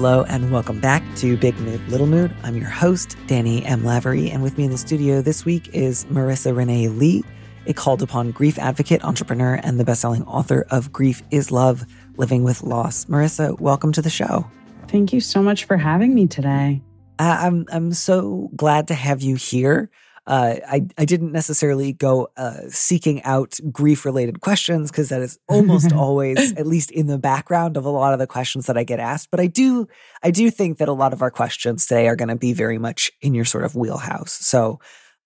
Hello and welcome back to Big Mood, Little Mood. I'm your host, Danny M. Lavery, and with me in the studio this week is Marisa Renee Lee, a called upon grief advocate, entrepreneur, and the best-selling author of Grief is Love, Living with Loss. Marisa, welcome to the show. Thank you so much for having me today. I'm I'm so glad to have you here. Uh, I, I didn't necessarily go uh, seeking out grief related questions because that is almost always at least in the background of a lot of the questions that I get asked. But I do I do think that a lot of our questions today are going to be very much in your sort of wheelhouse. So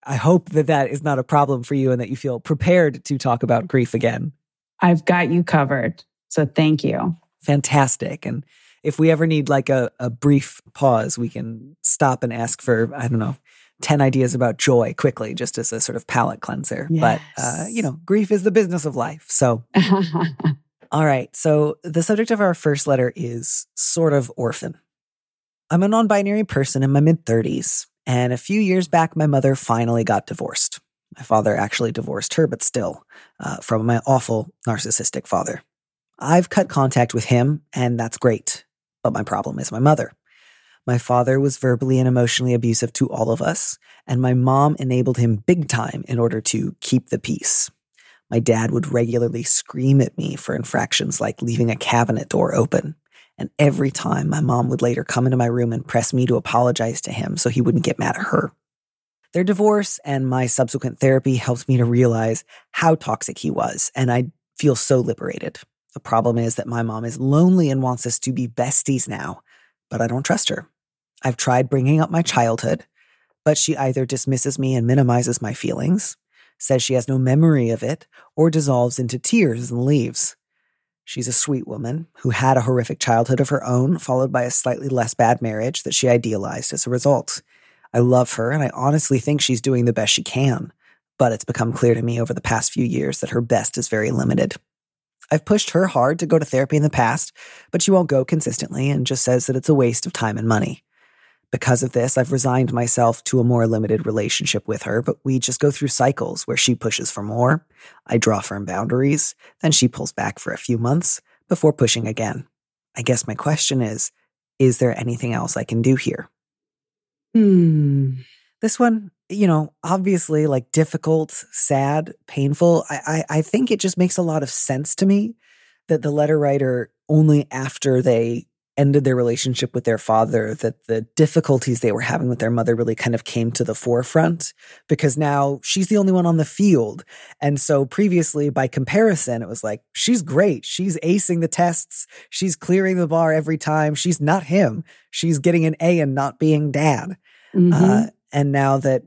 I hope that that is not a problem for you and that you feel prepared to talk about grief again. I've got you covered. So thank you. Fantastic. And if we ever need like a, a brief pause, we can stop and ask for, I don't know, 10 ideas about joy quickly, just as a sort of palate cleanser. Yes. But, uh, you know, grief is the business of life. So, all right. So, the subject of our first letter is sort of orphan. I'm a non binary person in my mid 30s. And a few years back, my mother finally got divorced. My father actually divorced her, but still, uh, from my awful narcissistic father. I've cut contact with him, and that's great. But my problem is my mother. My father was verbally and emotionally abusive to all of us, and my mom enabled him big time in order to keep the peace. My dad would regularly scream at me for infractions like leaving a cabinet door open. And every time my mom would later come into my room and press me to apologize to him so he wouldn't get mad at her. Their divorce and my subsequent therapy helped me to realize how toxic he was, and I feel so liberated. The problem is that my mom is lonely and wants us to be besties now, but I don't trust her. I've tried bringing up my childhood, but she either dismisses me and minimizes my feelings, says she has no memory of it, or dissolves into tears and leaves. She's a sweet woman who had a horrific childhood of her own, followed by a slightly less bad marriage that she idealized as a result. I love her, and I honestly think she's doing the best she can, but it's become clear to me over the past few years that her best is very limited. I've pushed her hard to go to therapy in the past, but she won't go consistently and just says that it's a waste of time and money. Because of this, I've resigned myself to a more limited relationship with her, but we just go through cycles where she pushes for more, I draw firm boundaries, then she pulls back for a few months before pushing again. I guess my question is Is there anything else I can do here? Hmm. This one, you know, obviously like difficult, sad, painful. I, I, I think it just makes a lot of sense to me that the letter writer only after they ended their relationship with their father that the difficulties they were having with their mother really kind of came to the forefront because now she's the only one on the field. And so previously, by comparison, it was like, she's great. She's acing the tests. She's clearing the bar every time. She's not him. She's getting an A and not being dad. Mm-hmm. Uh, and now that,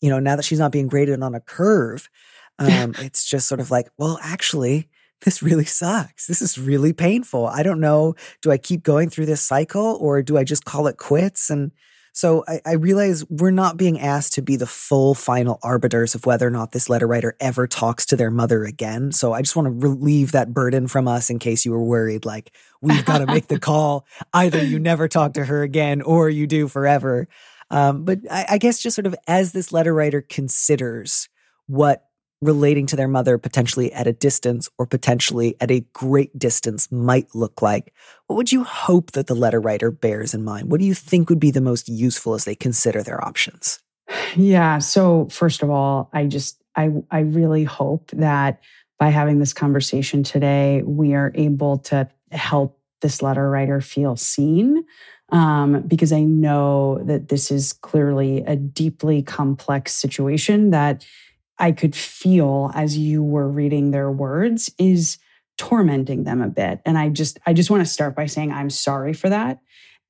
you know, now that she's not being graded on a curve, um, it's just sort of like, well, actually, this really sucks. This is really painful. I don't know. Do I keep going through this cycle or do I just call it quits? And so I, I, realize we're not being asked to be the full final arbiters of whether or not this letter writer ever talks to their mother again. So I just want to relieve that burden from us in case you were worried. Like, we've got to make the call. Either you never talk to her again or you do forever. Um, but I, I guess just sort of as this letter writer considers what relating to their mother potentially at a distance or potentially at a great distance might look like, what would you hope that the letter writer bears in mind? What do you think would be the most useful as they consider their options? Yeah. So, first of all, I just, I, I really hope that by having this conversation today, we are able to help this letter writer feel seen. Um, because I know that this is clearly a deeply complex situation that I could feel as you were reading their words is tormenting them a bit. And I just, I just want to start by saying I'm sorry for that.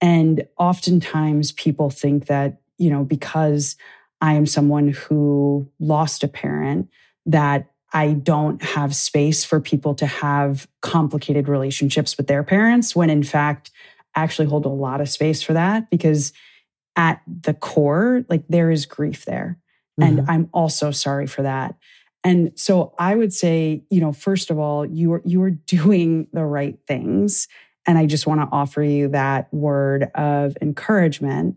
And oftentimes people think that, you know, because I am someone who lost a parent, that I don't have space for people to have complicated relationships with their parents, when in fact, I actually hold a lot of space for that because at the core, like there is grief there. Mm-hmm. And I'm also sorry for that. And so I would say, you know, first of all, you are you are doing the right things. And I just want to offer you that word of encouragement.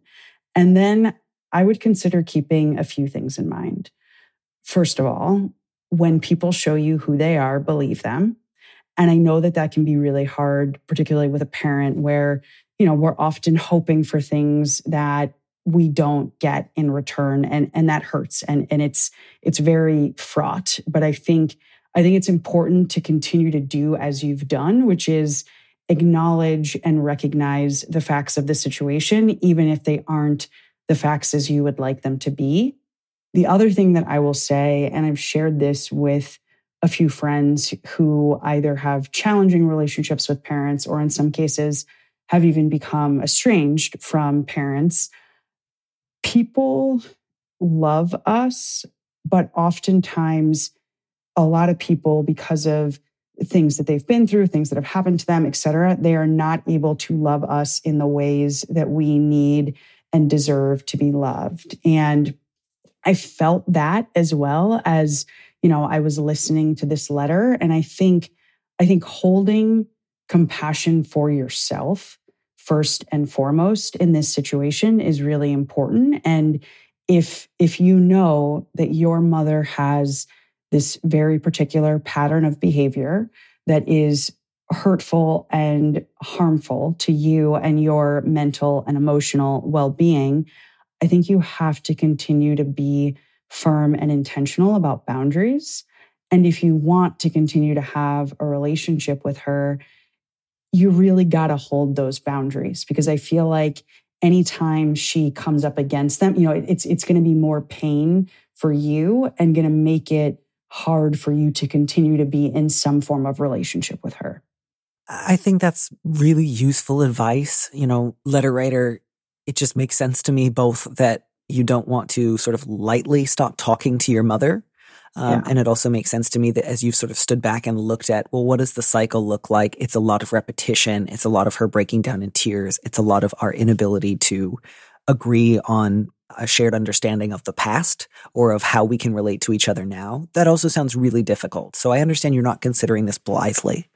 And then I would consider keeping a few things in mind. First of all, when people show you who they are, believe them. And I know that that can be really hard, particularly with a parent where, you know, we're often hoping for things that we don't get in return and and that hurts and and it's it's very fraught. But i think i think it's important to continue to do as you've done which is acknowledge and recognize the facts of the situation even if they aren't the facts as you would like them to be. The other thing that i will say and i've shared this with a few friends who either have challenging relationships with parents or in some cases have even become estranged from parents people love us, but oftentimes a lot of people, because of things that they've been through, things that have happened to them, et cetera, they are not able to love us in the ways that we need and deserve to be loved. And I felt that as well as, you know, I was listening to this letter. And I think, I think holding compassion for yourself first and foremost in this situation is really important. And if if you know that your mother has this very particular pattern of behavior that is hurtful and harmful to you and your mental and emotional well-being i think you have to continue to be firm and intentional about boundaries. And if you want to continue to have a relationship with her you really got to hold those boundaries because I feel like anytime she comes up against them, you know, it's it's going to be more pain for you and going to make it hard for you to continue to be in some form of relationship with her. I think that's really useful advice. You know, letter writer, it just makes sense to me both that you don't want to sort of lightly stop talking to your mother um, yeah. And it also makes sense to me that as you've sort of stood back and looked at, well, what does the cycle look like? It's a lot of repetition. It's a lot of her breaking down in tears. It's a lot of our inability to agree on a shared understanding of the past or of how we can relate to each other now. That also sounds really difficult. So I understand you're not considering this blithely.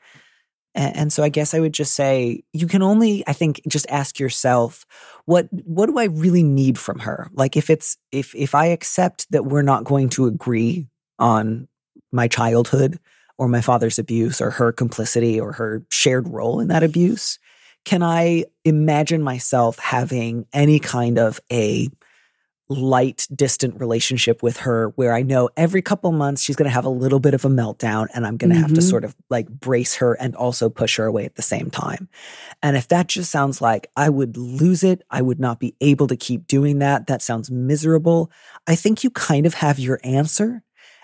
And, and so I guess I would just say you can only, I think, just ask yourself, what what do I really need from her? Like if it's if if I accept that we're not going to agree on my childhood or my father's abuse or her complicity or her shared role in that abuse? Can I imagine myself having any kind of a light, distant relationship with her where I know every couple months she's going to have a little bit of a meltdown and I'm going to mm-hmm. have to sort of like brace her and also push her away at the same time. And if that just sounds like I would lose it, I would not be able to keep doing that, that sounds miserable, I think you kind of have your answer.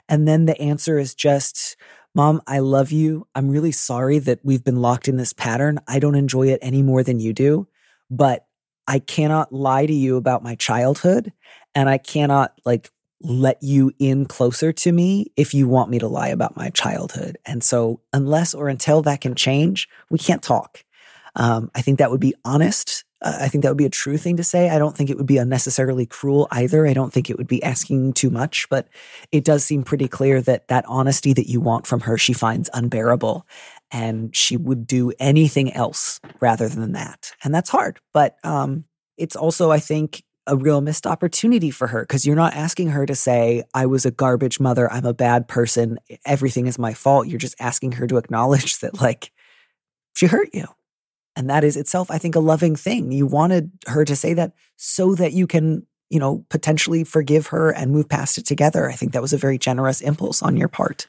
And then the answer is just, Mom, I love you. I'm really sorry that we've been locked in this pattern. I don't enjoy it any more than you do, but I cannot lie to you about my childhood and I cannot like let you in closer to me if you want me to lie about my childhood. And so, unless or until that can change, we can't talk. Um, I think that would be honest I think that would be a true thing to say. I don't think it would be unnecessarily cruel either. I don't think it would be asking too much, but it does seem pretty clear that that honesty that you want from her, she finds unbearable and she would do anything else rather than that. And that's hard, but um, it's also, I think, a real missed opportunity for her because you're not asking her to say, I was a garbage mother, I'm a bad person, everything is my fault. You're just asking her to acknowledge that, like, she hurt you and that is itself, I think, a loving thing. You wanted her to say that so that you can, you know, potentially forgive her and move past it together. I think that was a very generous impulse on your part.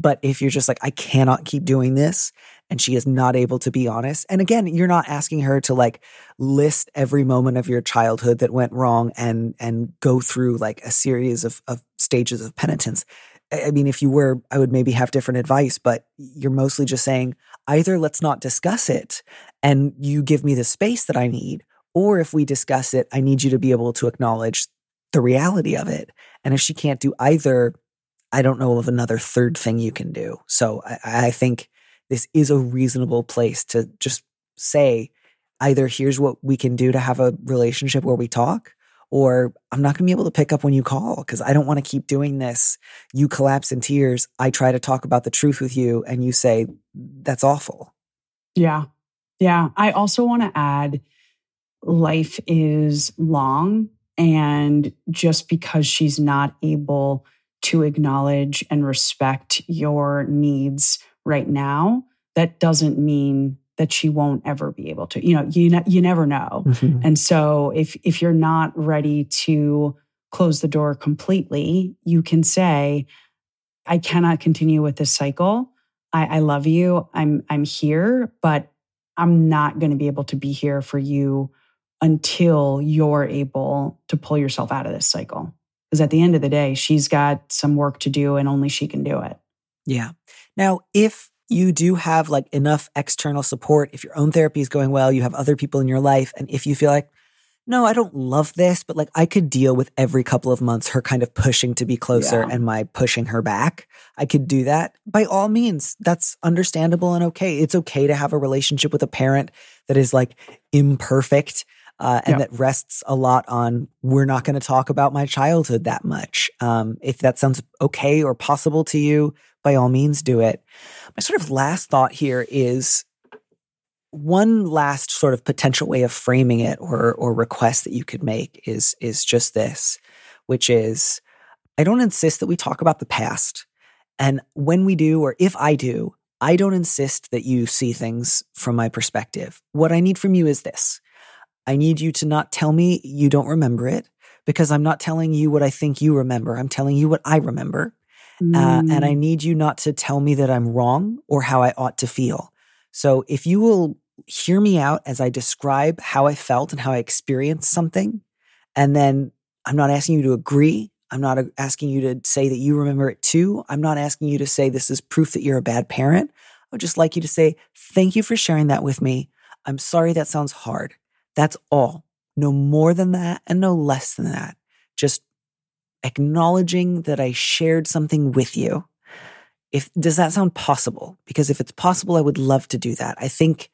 But if you're just like, I cannot keep doing this, and she is not able to be honest, and again, you're not asking her to like list every moment of your childhood that went wrong and and go through like a series of, of stages of penitence. I mean, if you were, I would maybe have different advice, but you're mostly just saying either let's not discuss it and you give me the space that I need, or if we discuss it, I need you to be able to acknowledge the reality of it. And if she can't do either, I don't know of another third thing you can do. So I, I think this is a reasonable place to just say either here's what we can do to have a relationship where we talk, or I'm not going to be able to pick up when you call because I don't want to keep doing this. You collapse in tears. I try to talk about the truth with you, and you say, that's awful. Yeah. Yeah. I also want to add life is long. And just because she's not able to acknowledge and respect your needs right now, that doesn't mean that she won't ever be able to. You know, you ne- you never know. Mm-hmm. And so if if you're not ready to close the door completely, you can say, I cannot continue with this cycle. I, I love you. I'm I'm here, but I'm not going to be able to be here for you until you're able to pull yourself out of this cycle. Because at the end of the day, she's got some work to do and only she can do it. Yeah. Now, if you do have like enough external support, if your own therapy is going well, you have other people in your life, and if you feel like, no, I don't love this, but like I could deal with every couple of months her kind of pushing to be closer yeah. and my pushing her back. I could do that. By all means, that's understandable and okay. It's okay to have a relationship with a parent that is like imperfect uh, and yeah. that rests a lot on we're not going to talk about my childhood that much. Um, if that sounds okay or possible to you, by all means, do it. My sort of last thought here is one last sort of potential way of framing it or or request that you could make is is just this, which is I don't insist that we talk about the past. And when we do, or if I do, I don't insist that you see things from my perspective. What I need from you is this I need you to not tell me you don't remember it because I'm not telling you what I think you remember. I'm telling you what I remember. Mm. Uh, and I mm. need you not to tell me that I'm wrong or how I ought to feel. So if you will hear me out as I describe how I felt and how I experienced something, and then I'm not asking you to agree. I'm not asking you to say that you remember it too. I'm not asking you to say this is proof that you're a bad parent. I would just like you to say, thank you for sharing that with me. I'm sorry that sounds hard. That's all. No more than that and no less than that. Just acknowledging that I shared something with you. If does that sound possible? Because if it's possible, I would love to do that. I think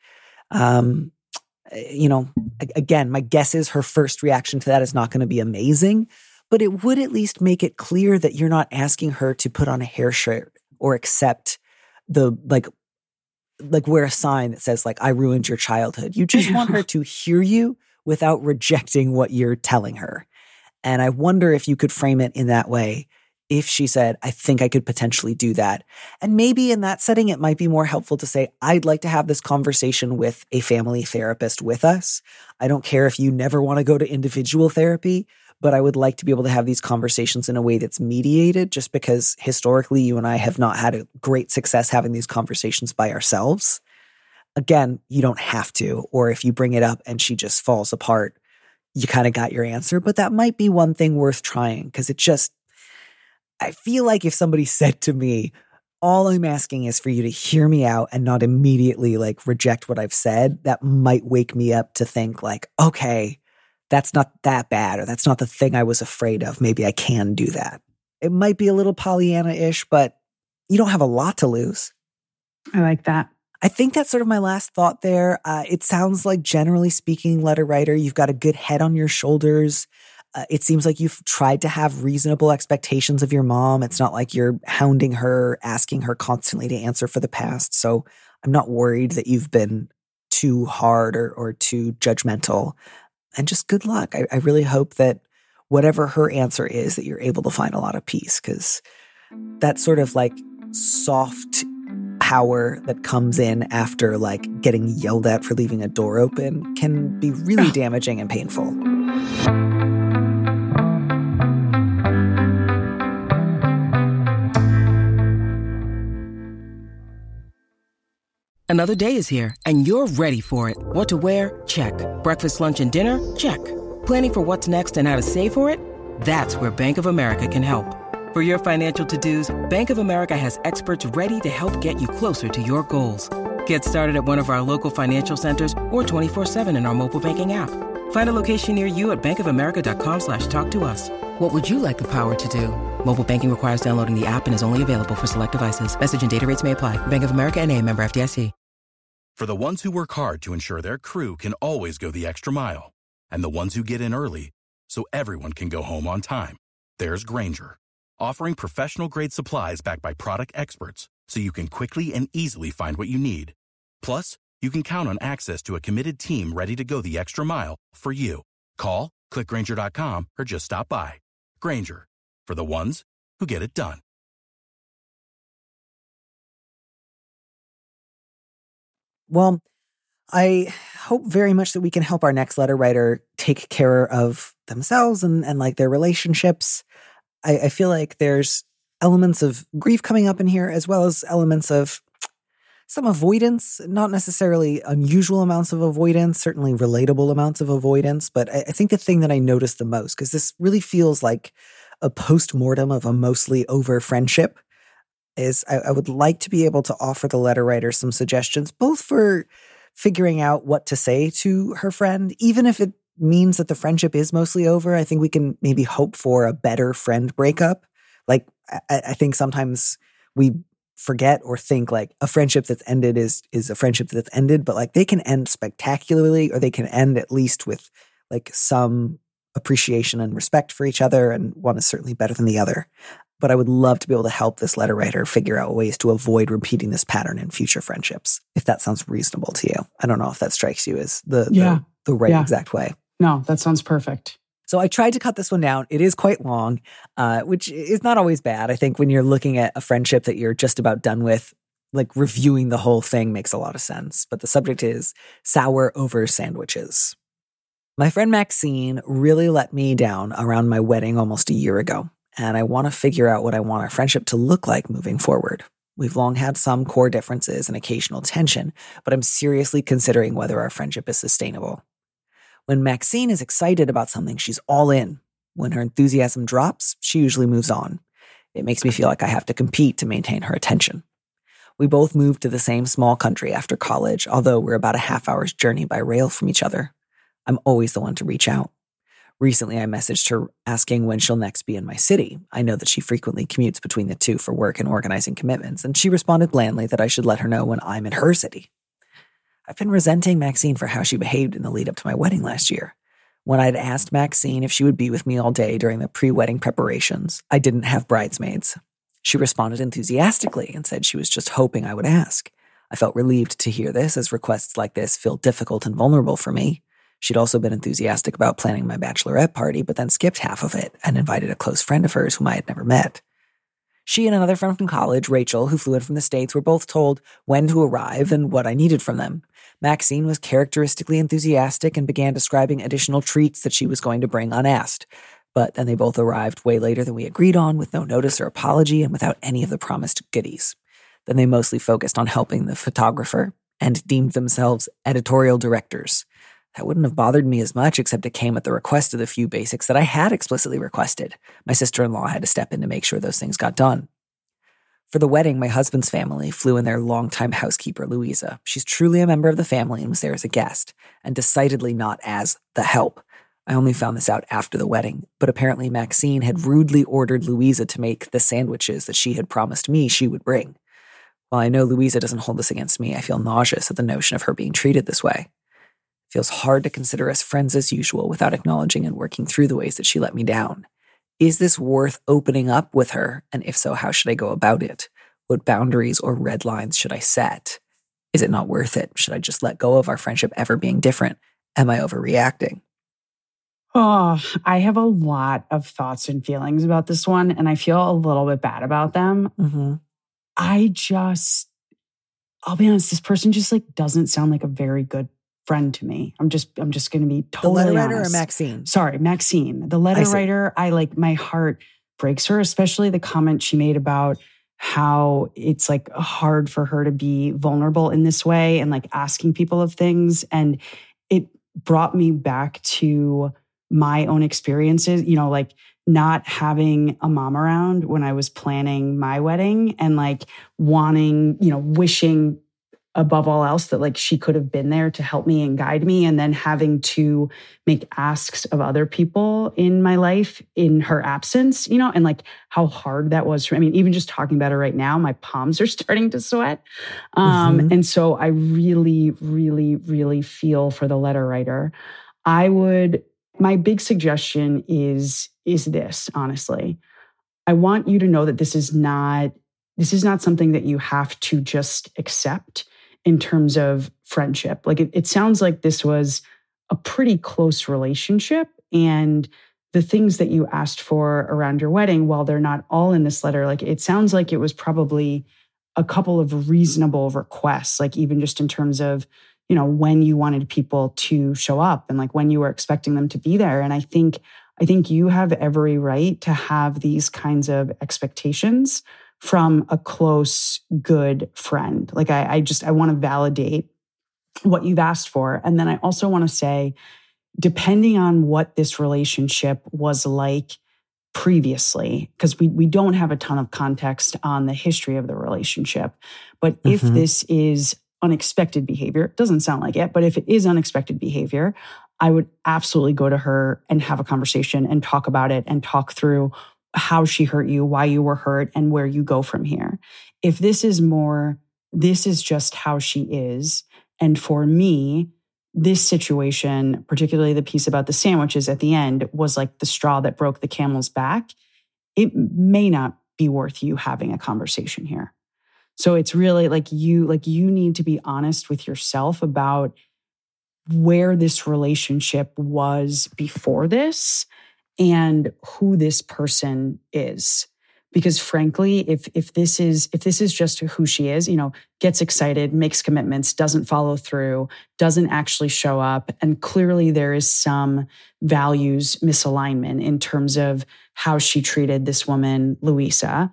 um, you know, again, my guess is her first reaction to that is not going to be amazing, but it would at least make it clear that you're not asking her to put on a hair shirt or accept the like like wear a sign that says like I ruined your childhood. You just want her to hear you without rejecting what you're telling her. And I wonder if you could frame it in that way if she said, I think I could potentially do that. And maybe in that setting, it might be more helpful to say, I'd like to have this conversation with a family therapist with us. I don't care if you never want to go to individual therapy, but I would like to be able to have these conversations in a way that's mediated just because historically you and I have not had a great success having these conversations by ourselves. Again, you don't have to, or if you bring it up and she just falls apart, you kind of got your answer, but that might be one thing worth trying because it just, I feel like if somebody said to me, all I'm asking is for you to hear me out and not immediately like reject what I've said, that might wake me up to think like, okay, that's not that bad or that's not the thing I was afraid of. Maybe I can do that. It might be a little Pollyanna ish, but you don't have a lot to lose. I like that. I think that's sort of my last thought there. Uh, it sounds like, generally speaking, letter writer, you've got a good head on your shoulders. Uh, it seems like you've tried to have reasonable expectations of your mom. It's not like you're hounding her, asking her constantly to answer for the past. So I'm not worried that you've been too hard or, or too judgmental and just good luck. I, I really hope that whatever her answer is, that you're able to find a lot of peace because that sort of like soft power that comes in after like getting yelled at for leaving a door open can be really damaging and painful. Another day is here, and you're ready for it. What to wear? Check. Breakfast, lunch, and dinner? Check. Planning for what's next and how to save for it? That's where Bank of America can help. For your financial to-dos, Bank of America has experts ready to help get you closer to your goals. Get started at one of our local financial centers or 24-7 in our mobile banking app. Find a location near you at bankofamerica.com slash talk to us. What would you like the power to do? Mobile banking requires downloading the app and is only available for select devices. Message and data rates may apply. Bank of America and a member FDIC. For the ones who work hard to ensure their crew can always go the extra mile, and the ones who get in early so everyone can go home on time, there's Grainger, offering professional-grade supplies backed by product experts so you can quickly and easily find what you need. Plus, you can count on access to a committed team ready to go the extra mile for you. Call, clickgrainger.com, or just stop by. Grainger, for the ones who get it done. Well, I hope very much that we can help our next letter writer take care of themselves and, and like their relationships. I, I feel like there's elements of grief coming up in here, as well as elements of some avoidance, not necessarily unusual amounts of avoidance, certainly relatable amounts of avoidance. But I, I think the thing that I noticed the most, because this really feels like a post mortem of a mostly over friendship, is I, I would like to be able to offer the letter writer some suggestions, both for figuring out what to say to her friend, even if it means that the friendship is mostly over. I think we can maybe hope for a better friend breakup. Like, I, I think sometimes we forget or think like a friendship that's ended is is a friendship that's ended but like they can end spectacularly or they can end at least with like some appreciation and respect for each other and one is certainly better than the other but i would love to be able to help this letter writer figure out ways to avoid repeating this pattern in future friendships if that sounds reasonable to you i don't know if that strikes you as the Yeah. the, the right Yeah. exact way No, that sounds perfect. so I tried to cut this one down. It is quite long, uh, which is not always bad. I think when you're looking at a friendship that you're just about done with, like reviewing the whole thing makes a lot of sense. But the subject is sour over sandwiches. My friend Maxine really let me down around my wedding almost a year ago, and I want to figure out what I want our friendship to look like moving forward. We've long had some core differences and occasional tension, but I'm seriously considering whether our friendship is sustainable. When Maxine is excited about something, she's all in. When her enthusiasm drops, she usually moves on. It makes me feel like I have to compete to maintain her attention. We both moved to the same small country after college, although we're about a half hour's journey by rail from each other. I'm always the one to reach out. Recently, I messaged her asking when she'll next be in my city. I know that she frequently commutes between the two for work and organizing commitments, and she responded blandly that I should let her know when I'm in her city. I've been resenting Maxine for how she behaved in the lead up to my wedding last year. When I'd asked Maxine if she would be with me all day during the pre wedding preparations, I didn't have bridesmaids. She responded enthusiastically and said she was just hoping I would ask. I felt relieved to hear this, as requests like this feel difficult and vulnerable for me. She'd also been enthusiastic about planning my bachelorette party, but then skipped half of it and invited a close friend of hers whom I had never met. She and another friend from college, Rachel, who flew in from the States, were both told when to arrive and what I needed from them. Maxine was characteristically enthusiastic and began describing additional treats that she was going to bring unasked. But then they both arrived way later than we agreed on, with no notice or apology and without any of the promised goodies. Then they mostly focused on helping the photographer and deemed themselves editorial directors. That wouldn't have bothered me as much, except it came at the request of the few basics that I had explicitly requested. My sister in law had to step in to make sure those things got done. For the wedding, my husband's family flew in their longtime housekeeper, Louisa. She's truly a member of the family and was there as a guest, and decidedly not as the help. I only found this out after the wedding, but apparently Maxine had rudely ordered Louisa to make the sandwiches that she had promised me she would bring. While I know Louisa doesn't hold this against me, I feel nauseous at the notion of her being treated this way. It feels hard to consider us friends as usual without acknowledging and working through the ways that she let me down. Is this worth opening up with her? And if so, how should I go about it? What boundaries or red lines should I set? Is it not worth it? Should I just let go of our friendship ever being different? Am I overreacting? Oh, I have a lot of thoughts and feelings about this one, and I feel a little bit bad about them. Mm-hmm. I just, I'll be honest, this person just like doesn't sound like a very good friend to me. I'm just, I'm just going to be totally The letter writer or honest. Maxine? Sorry, Maxine, the letter see. writer. I like my heart breaks her, especially the comment she made about how it's like hard for her to be vulnerable in this way and like asking people of things. And it brought me back to my own experiences, you know, like not having a mom around when I was planning my wedding and like wanting, you know, wishing above all else that like she could have been there to help me and guide me. And then having to make asks of other people in my life in her absence you know and like how hard that was for i mean even just talking about it right now my palms are starting to sweat. Um mm-hmm. and so i really really really feel for the letter writer. I would my big suggestion is is this honestly. I want you to know that this is not this is not something that you have to just accept in terms of friendship. Like it, it sounds like this was a pretty close relationship. And the things that you asked for around your wedding, while they're not all in this letter, like it sounds like it was probably a couple of reasonable requests, like even just in terms of, you know, when you wanted people to show up and like when you were expecting them to be there. And I think, I think you have every right to have these kinds of expectations from a close, good friend. Like I, I just, I want to validate what you've asked for. And then I also want to say, depending on what this relationship was like previously, because we, we don't have a ton of context on the history of the relationship. But mm-hmm. if this is unexpected behavior, it doesn't sound like it, but if it is unexpected behavior, I would absolutely go to her and have a conversation and talk about it and talk through how she hurt you, why you were hurt, and where you go from here. If this is more, this is just how she is. And for me, this situation, particularly the piece about the sandwiches at the end, was like the straw that broke the camel's back. It may not be worth you having a conversation here. So it's really like you like you need to be honest with yourself about where this relationship was before this and who this person is. Because frankly if if this is if this is just who she is you know gets excited makes commitments doesn't follow through doesn't actually show up and clearly there is some values misalignment in terms of how she treated this woman louisa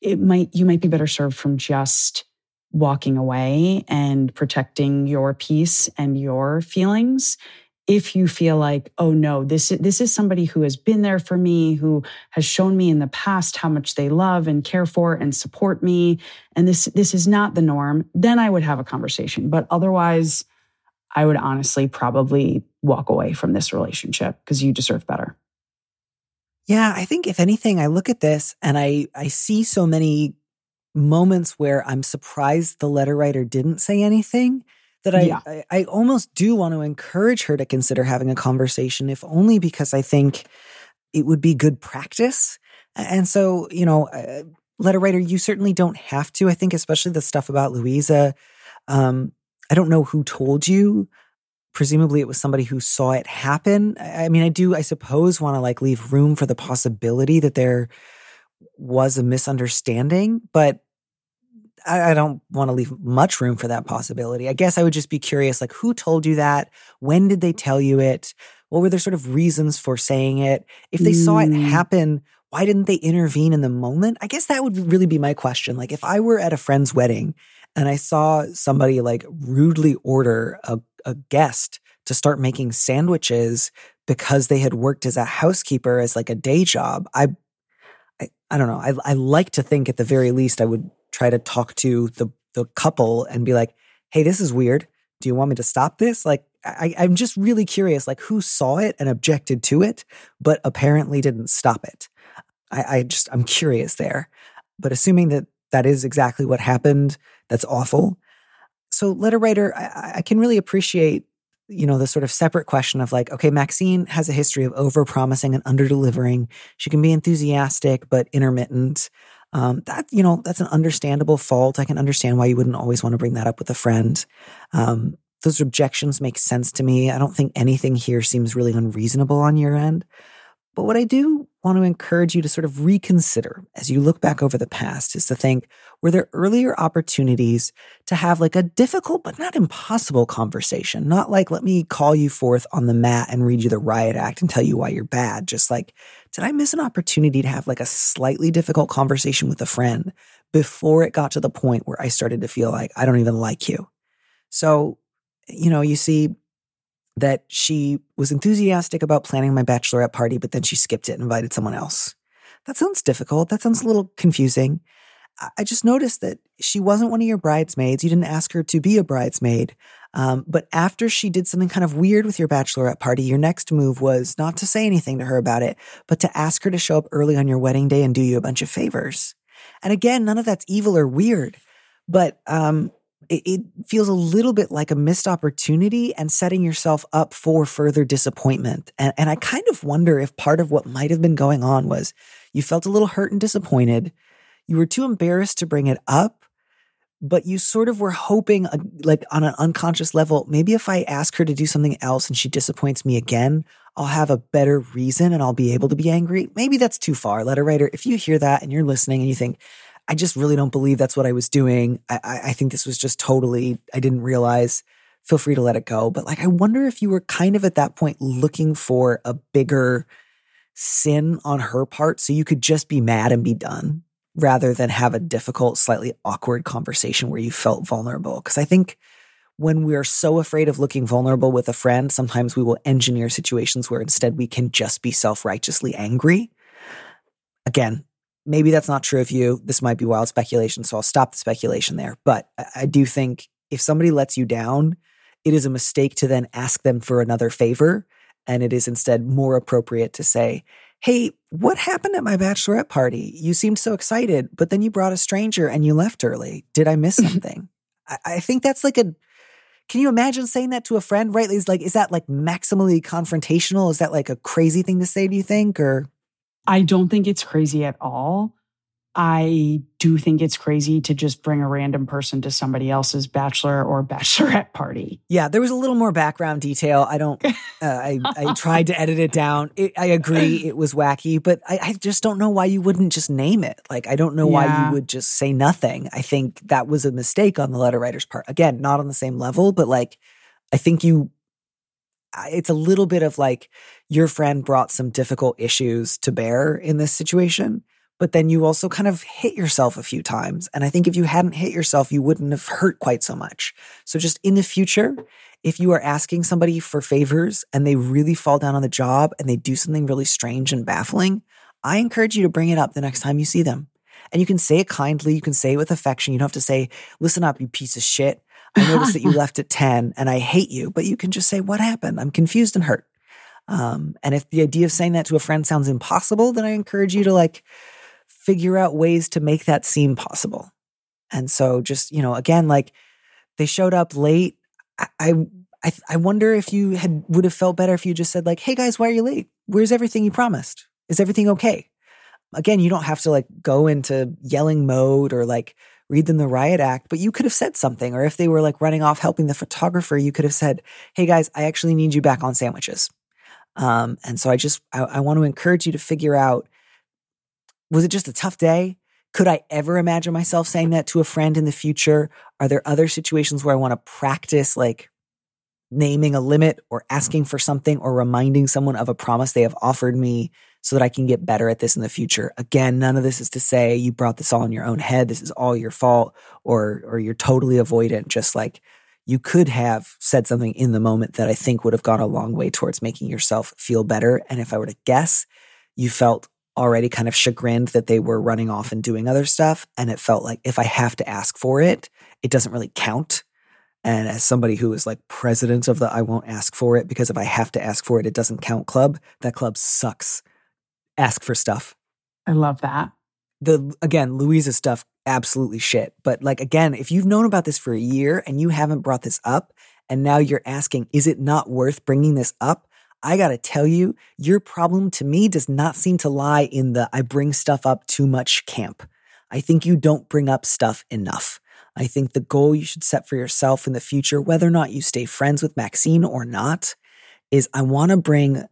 it might you might be better served from just walking away and protecting your peace and your feelings if you feel like oh no this this is somebody who has been there for me who has shown me in the past how much they love and care for and support me and this this is not the norm then i would have a conversation. But otherwise i would honestly probably walk away from this relationship because you deserve better. Yeah i think if anything i look at this and i i see so many moments where i'm surprised the letter writer didn't say anything that I, yeah. I, I almost do want to encourage her to consider having a conversation, if only because I think it would be good practice. And so, you know, uh, letter writer, you certainly don't have to. I think, especially the stuff about Louisa. Um, I don't know who told you. Presumably, it was somebody who saw it happen. I mean, I do, I suppose, want to like leave room for the possibility that there was a misunderstanding, but I, I don't want to leave much room for that possibility. I guess I would just be curious, like, who told you that? When did they tell you it? What were their sort of reasons for saying it? If they mm. saw it mm. happen, why didn't they intervene in the moment? I guess that would really be my question. Like, if I were at a friend's wedding and I saw somebody like rudely order a, a guest to start making sandwiches because they had worked as a housekeeper as like a day job, I I, I don't know. I, I like to think at the very least I would try to talk to the the couple and be like, "Hey, this is weird. Do you want me to stop this?" Like, I, I'm just really curious, like who saw it and objected to it, but apparently didn't stop it. I, I just I'm curious there. But assuming that that is exactly what happened, that's awful. So, letter writer, I, I can really appreciate you know, the sort of separate question of like, okay, Maxine has a history of over promising and under delivering. She can be enthusiastic, but intermittent. Um, that you know that's an understandable fault. I can understand why you wouldn't always want to bring that up with a friend. Um, those objections make sense to me. I don't think anything here seems really unreasonable on your end. But what I do want to encourage you to sort of reconsider as you look back over the past is to think were there earlier opportunities to have like a difficult but not impossible conversation? Not like, let me call you forth on the mat and read you the riot act and tell you why you're bad. Just like, did I miss an opportunity to have like a slightly difficult conversation with a friend before it got to the point where I started to feel like I don't even like you. So, you know, you see that she was enthusiastic about planning my bachelorette party, but then she skipped it and invited someone else. That sounds difficult. That sounds a little confusing. I just noticed that she wasn't one of your bridesmaids. You didn't ask her to be a bridesmaid. Um, but after she did something kind of weird with your bachelorette party, your next move was not to say anything to her about it, but to ask her to show up early on your wedding day and do you a bunch of favors. And again, none of that's evil or weird, but um, it, it feels a little bit like a missed opportunity and setting yourself up for further disappointment. And, and I kind of wonder if part of what might have been going on was you felt a little hurt and disappointed. You were too embarrassed to bring it up but you sort of were hoping, uh, like on an unconscious level, maybe if I ask her to do something else and she disappoints me again, I'll have a better reason and I'll be able to be angry. Maybe that's too far. Letter writer, if you hear that and you're listening and you think, I just really don't believe that's what I was doing. I, I think this was just totally, I didn't realize. Feel free to let it go. But like, I wonder if you were kind of at that point looking for a bigger sin on her part so you could just be mad and be done rather than have a difficult, slightly awkward conversation where you felt vulnerable. Because I think when we are so afraid of looking vulnerable with a friend, sometimes we will engineer situations where instead we can just be self righteously angry. Again, maybe that's not true of you. This might be wild speculation, so I'll stop the speculation there. But I do think if somebody lets you down, it is a mistake to then ask them for another favor. And it is instead more appropriate to say, Hey, what happened at my bachelorette party? You seemed so excited, but then you brought a stranger and you left early. Did I miss something? I, I think that's like a can you imagine saying that to a friend, right? Is like, is that like maximally confrontational? Is that like a crazy thing to say, do you think? Or I don't think it's crazy at all. I do think it's crazy to just bring a random person to somebody else's bachelor or bachelorette party. Yeah, there was a little more background detail. I don't. Uh, I I tried to edit it down. It, I agree, it was wacky, but I, I, just don't know why you wouldn't just name it. Like I don't know yeah. why you would just say nothing. I think that was a mistake on the letter writer's part. Again, not on the same level, but like I think you. It's a little bit of like your friend brought some difficult issues to bear in this situation but then you also kind of hit yourself a few times. And I think if you hadn't hit yourself, you wouldn't have hurt quite so much. So just in the future, if you are asking somebody for favors and they really fall down on the job and they do something really strange and baffling, I encourage you to bring it up the next time you see them. And you can say it kindly, you can say it with affection. You don't have to say, listen up, you piece of shit. I noticed that you left at 10 and I hate you, but you can just say, what happened? I'm confused and hurt. Um, and if the idea of saying that to a friend sounds impossible, then I encourage you to like figure out ways to make that seem possible. And so just, you know, again, like they showed up late. I, I, I wonder if you had would have felt better if you just said like, "Hey guys, why are you late? Where's everything you promised? Is everything okay?" Again, you don't have to like go into yelling mode or like read them the riot act, but you could have said something. Or if they were like running off helping the photographer, you could have said, "Hey guys, I actually need you back on sandwiches." Um, and so I just I, I want to encourage you to figure out was it just a tough day? Could I ever imagine myself saying that to a friend in the future? Are there other situations where I want to practice like naming a limit or asking for something or reminding someone of a promise they have offered me so that I can get better at this in the future? Again, none of this is to say you brought this all in your own head. This is all your fault or or you're totally avoidant. Just like you could have said something in the moment that I think would have gone a long way towards making yourself feel better. And if I were to guess, you felt already kind of chagrined that they were running off and doing other stuff. And it felt like if I have to ask for it, it doesn't really count. And as somebody who is like president of the I won't ask for it because if I have to ask for it, it doesn't count club, that club sucks. Ask for stuff. I love that. The again, Louisa's stuff, absolutely shit. But like again, if you've known about this for a year and you haven't brought this up, and now you're asking, is it not worth bringing this up? I got to tell you, your problem to me does not seem to lie in the I bring stuff up too much camp. I think you don't bring up stuff enough. I think the goal you should set for yourself in the future, whether or not you stay friends with Maxine or not, is I want to bring,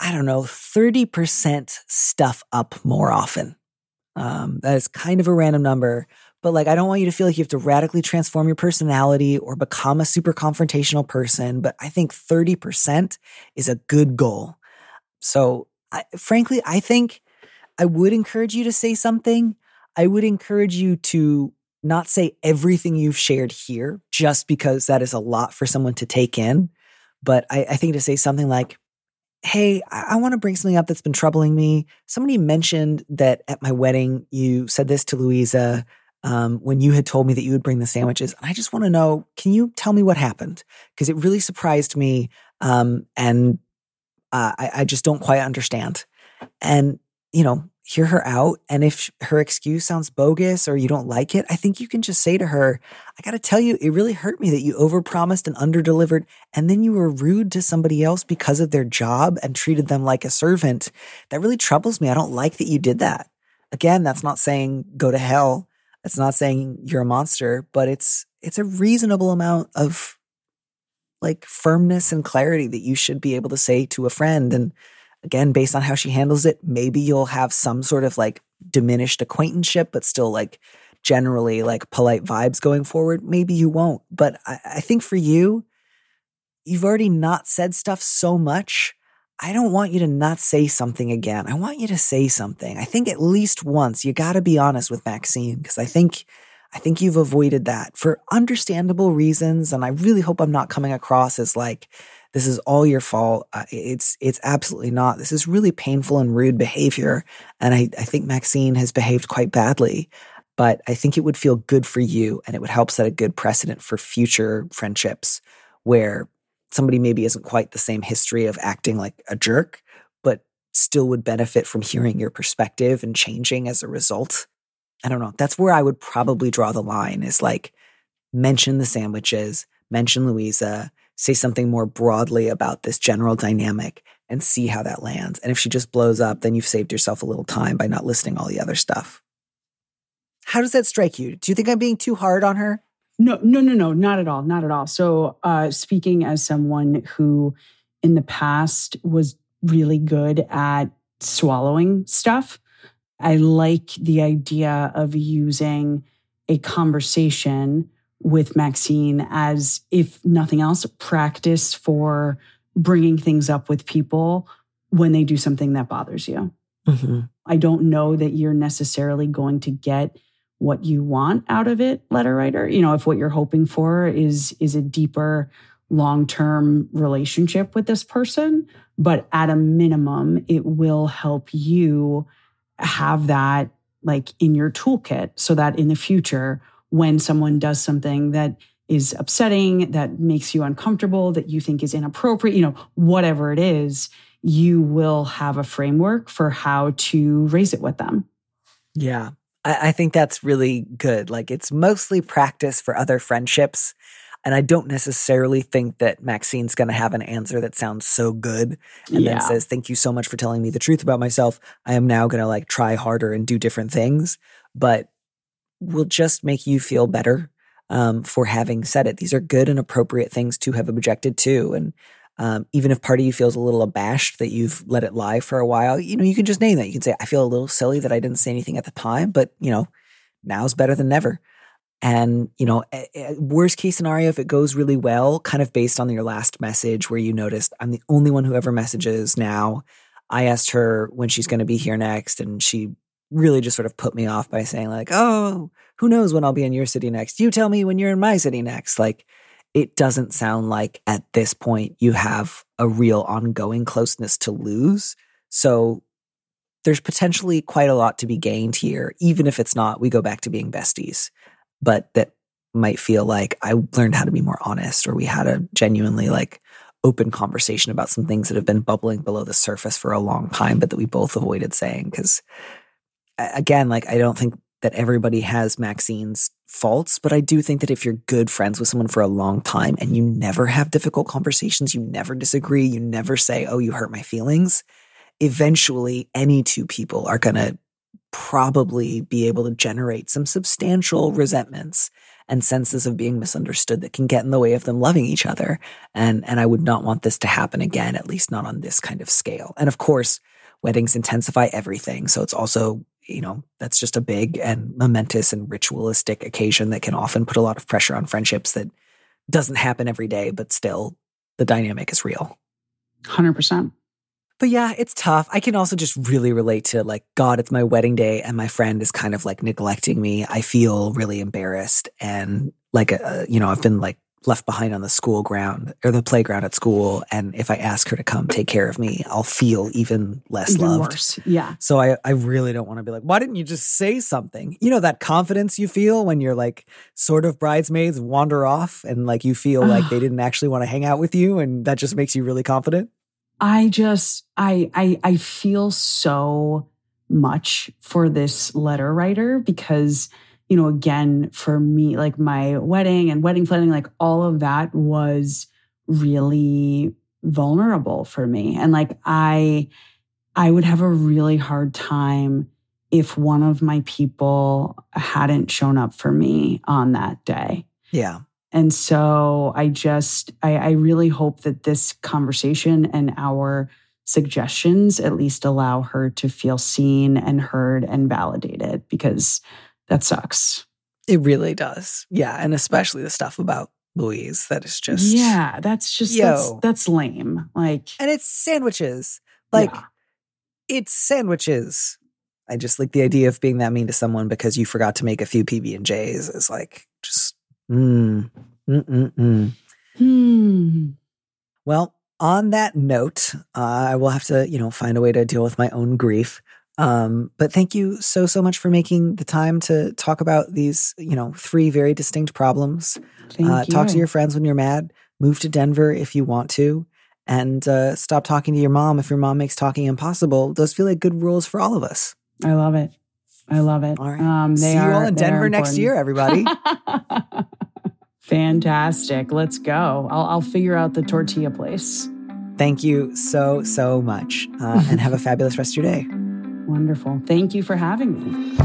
I don't know, 30% stuff up more often. Um, that is kind of a random number, but like, I don't want you to feel like you have to radically transform your personality or become a super confrontational person. But I think 30% is a good goal. So, I, frankly, I think I would encourage you to say something. I would encourage you to not say everything you've shared here just because that is a lot for someone to take in. But I, I think to say something like, Hey, I, I want to bring something up that's been troubling me. Somebody mentioned that at my wedding, you said this to Louisa um, when you had told me that you would bring the sandwiches. And I just want to know can you tell me what happened? Because it really surprised me. Um, and uh, I, I just don't quite understand. And, you know, hear her out. And if her excuse sounds bogus or you don't like it, I think you can just say to her, I got to tell you, it really hurt me that you overpromised and underdelivered. And then you were rude to somebody else because of their job and treated them like a servant. That really troubles me. I don't like that you did that. Again, that's not saying go to hell. It's not saying you're a monster, but it's it's a reasonable amount of like firmness and clarity that you should be able to say to a friend and again, based on how she handles it, maybe you'll have some sort of like diminished acquaintanceship, but still like generally like polite vibes going forward. Maybe you won't. But I, I think for you, you've already not said stuff so much. I don't want you to not say something again. I want you to say something. I think at least once you got to be honest with Maxine because I think I think you've avoided that for understandable reasons and I really hope I'm not coming across as like this is all your fault. It's it's absolutely not. This is really painful and rude behavior. And I, I think Maxine has behaved quite badly. But I think it would feel good for you and it would help set a good precedent for future friendships where somebody maybe isn't quite the same history of acting like a jerk, but still would benefit from hearing your perspective and changing as a result. I don't know. That's where I would probably draw the line is like mention the sandwiches, mention Louisa, say something more broadly about this general dynamic and see how that lands. And if she just blows up, then you've saved yourself a little time by not listing all the other stuff. How does that strike you? Do you think I'm being too hard on her? No, no, no, no, not at all. Not at all. So, uh, speaking as someone who in the past was really good at swallowing stuff, I like the idea of using a conversation with Maxine as, if nothing else, practice for bringing things up with people when they do something that bothers you. Mm-hmm. I don't know that you're necessarily going to get what you want out of it, letter writer. You know, if what you're hoping for is is a deeper long-term relationship with this person, but at a minimum, it will help you have that like in your toolkit so that in the future when someone does something that is upsetting, that makes you uncomfortable, that you think is inappropriate, you know, whatever it is, you will have a framework for how to raise it with them. Yeah. I, I think that's really good. Like it's mostly practice for other friendships. And I don't necessarily think that Maxine's going to have an answer that sounds so good and yeah. then says, Thank you so much for telling me the truth about myself. I am now going to like try harder and do different things. But will just make you feel better um, for having said it. These are good and appropriate things to have objected to. And um, even if part of you feels a little abashed that you've let it lie for a while, you know, you can just name that. You can say, I feel a little silly that I didn't say anything at the time, but, you know, now's better than never. And, you know, worst case scenario, if it goes really well, kind of based on your last message where you noticed I'm the only one who ever messages now. I asked her when she's going to be here next, and she really just sort of put me off by saying like, "Oh, who knows when I'll be in your city next? You tell me when you're in my city next." Like it doesn't sound like at this point you have a real ongoing closeness to lose. So there's potentially quite a lot to be gained here, even if it's not we go back to being besties. But that might feel like I learned how to be more honest or we had a genuinely like open conversation about some things that have been bubbling below the surface for a long time, but that we both avoided saying because again, like I don't think that everybody has Maxine's faults, but I do think that if you're good friends with someone for a long time and you never have difficult conversations, you never disagree, you never say, "Oh, you hurt my feelings," eventually any two people are going to probably be able to generate some substantial resentments and senses of being misunderstood that can get in the way of them loving each other. And and I would not want this to happen again, at least not on this kind of scale. And of course, weddings intensify everything. So it's also you know, that's just a big and momentous and ritualistic occasion that can often put a lot of pressure on friendships that doesn't happen every day, but still the dynamic is real. 100%. But yeah, it's tough. I can also just really relate to like, God, it's my wedding day and my friend is kind of like neglecting me. I feel really embarrassed. And like, uh, you know, I've been like left behind on the school ground or the playground at school. And if I ask her to come take care of me, I'll feel even less Even loved. worse. Yeah. So I, I really don't want to be like, why didn't you just say something? You know, that confidence you feel when you're like sort of bridesmaids wander off and like you feel like they didn't actually want to hang out with you. And that just makes you really confident. I just I I I feel so much for this letter writer because you know again for me like my wedding and wedding planning like all of that was really vulnerable for me and like I I would have a really hard time if one of my people hadn't shown up for me on that day. Yeah. And so I just, I, I, really hope that this conversation and our suggestions at least allow her to feel seen and heard and validated because that sucks. It really does. Yeah. And especially the stuff about Louise that is just. Yeah. That's just, Yo. that's, that's lame. Like, And it's sandwiches. Like, yeah. it's sandwiches. I just like the idea of being that mean to someone because you forgot to make a few PB and J's is like just mm, mm, mm, mm. hmm. Well, on that note, uh, I will have to you know find a way to deal with my own grief. Um, but thank you so so much for making the time to talk about these you know three very distinct problems. Uh. Talk to your friends when you're mad. Move to Denver if you want to. And uh, stop talking to your mom if your mom makes talking impossible. Those feel like good rules for all of us. I love it. I love it. All right. Um, See are, you all in Denver next year, everybody. Fantastic. Let's go. I'll, I'll figure out the tortilla place. Thank you so, so much. Uh, and have a fabulous rest of your day. Wonderful. Thank you for having me.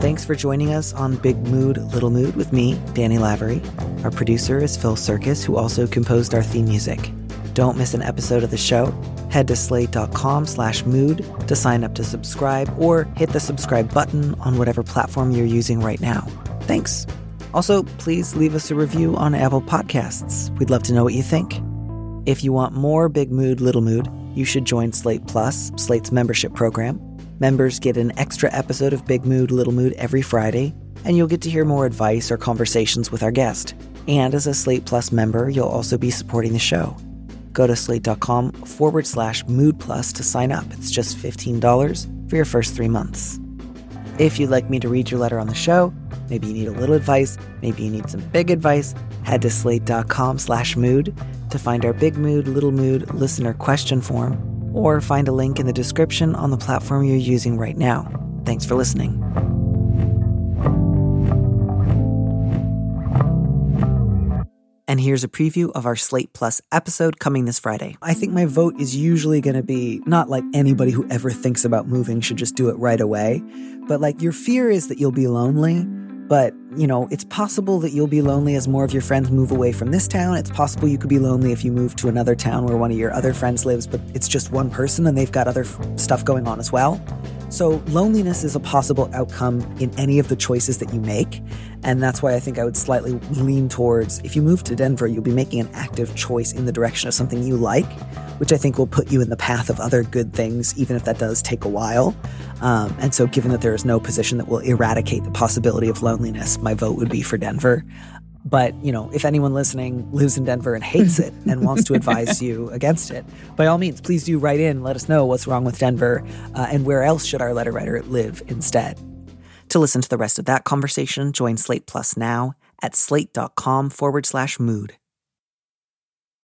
Thanks for joining us on Big Mood, Little Mood with me, Danny Lavery. Our producer is Phil Surkis, who also composed our theme music. Don't miss an episode of the show. Head to slate.com slash mood to sign up to subscribe or hit the subscribe button on whatever platform you're using right now. Thanks. Also, please leave us a review on Apple Podcasts. We'd love to know what you think. If you want more Big Mood, Little Mood, you should join Slate Plus, Slate's membership program. Members get an extra episode of Big Mood, Little Mood every Friday, and you'll get to hear more advice or conversations with our guest. And as a Slate Plus member, you'll also be supporting the show. Go to slate.com forward slash mood plus to sign up. It's just $15 for your first three months. If you'd like me to read your letter on the show, maybe you need a little advice, maybe you need some big advice, head to slate.com slash mood to find our big mood, little mood listener question form, or find a link in the description on the platform you're using right now. Thanks for listening. And here's a preview of our Slate Plus episode coming this Friday. I think my vote is usually going to be not like anybody who ever thinks about moving should just do it right away, but like your fear is that you'll be lonely. But, you know, it's possible that you'll be lonely as more of your friends move away from this town. It's possible you could be lonely if you move to another town where one of your other friends lives, but it's just one person and they've got other f- stuff going on as well. So, loneliness is a possible outcome in any of the choices that you make. And that's why I think I would slightly lean towards if you move to Denver, you'll be making an active choice in the direction of something you like, which I think will put you in the path of other good things, even if that does take a while. Um, and so, given that there is no position that will eradicate the possibility of loneliness, my vote would be for Denver. But, you know, if anyone listening lives in Denver and hates it and wants to advise you against it, by all means, please do write in. Let us know what's wrong with Denver uh, and where else should our letter writer live instead. To listen to the rest of that conversation, join Slate Plus now at slate.com forward slash mood.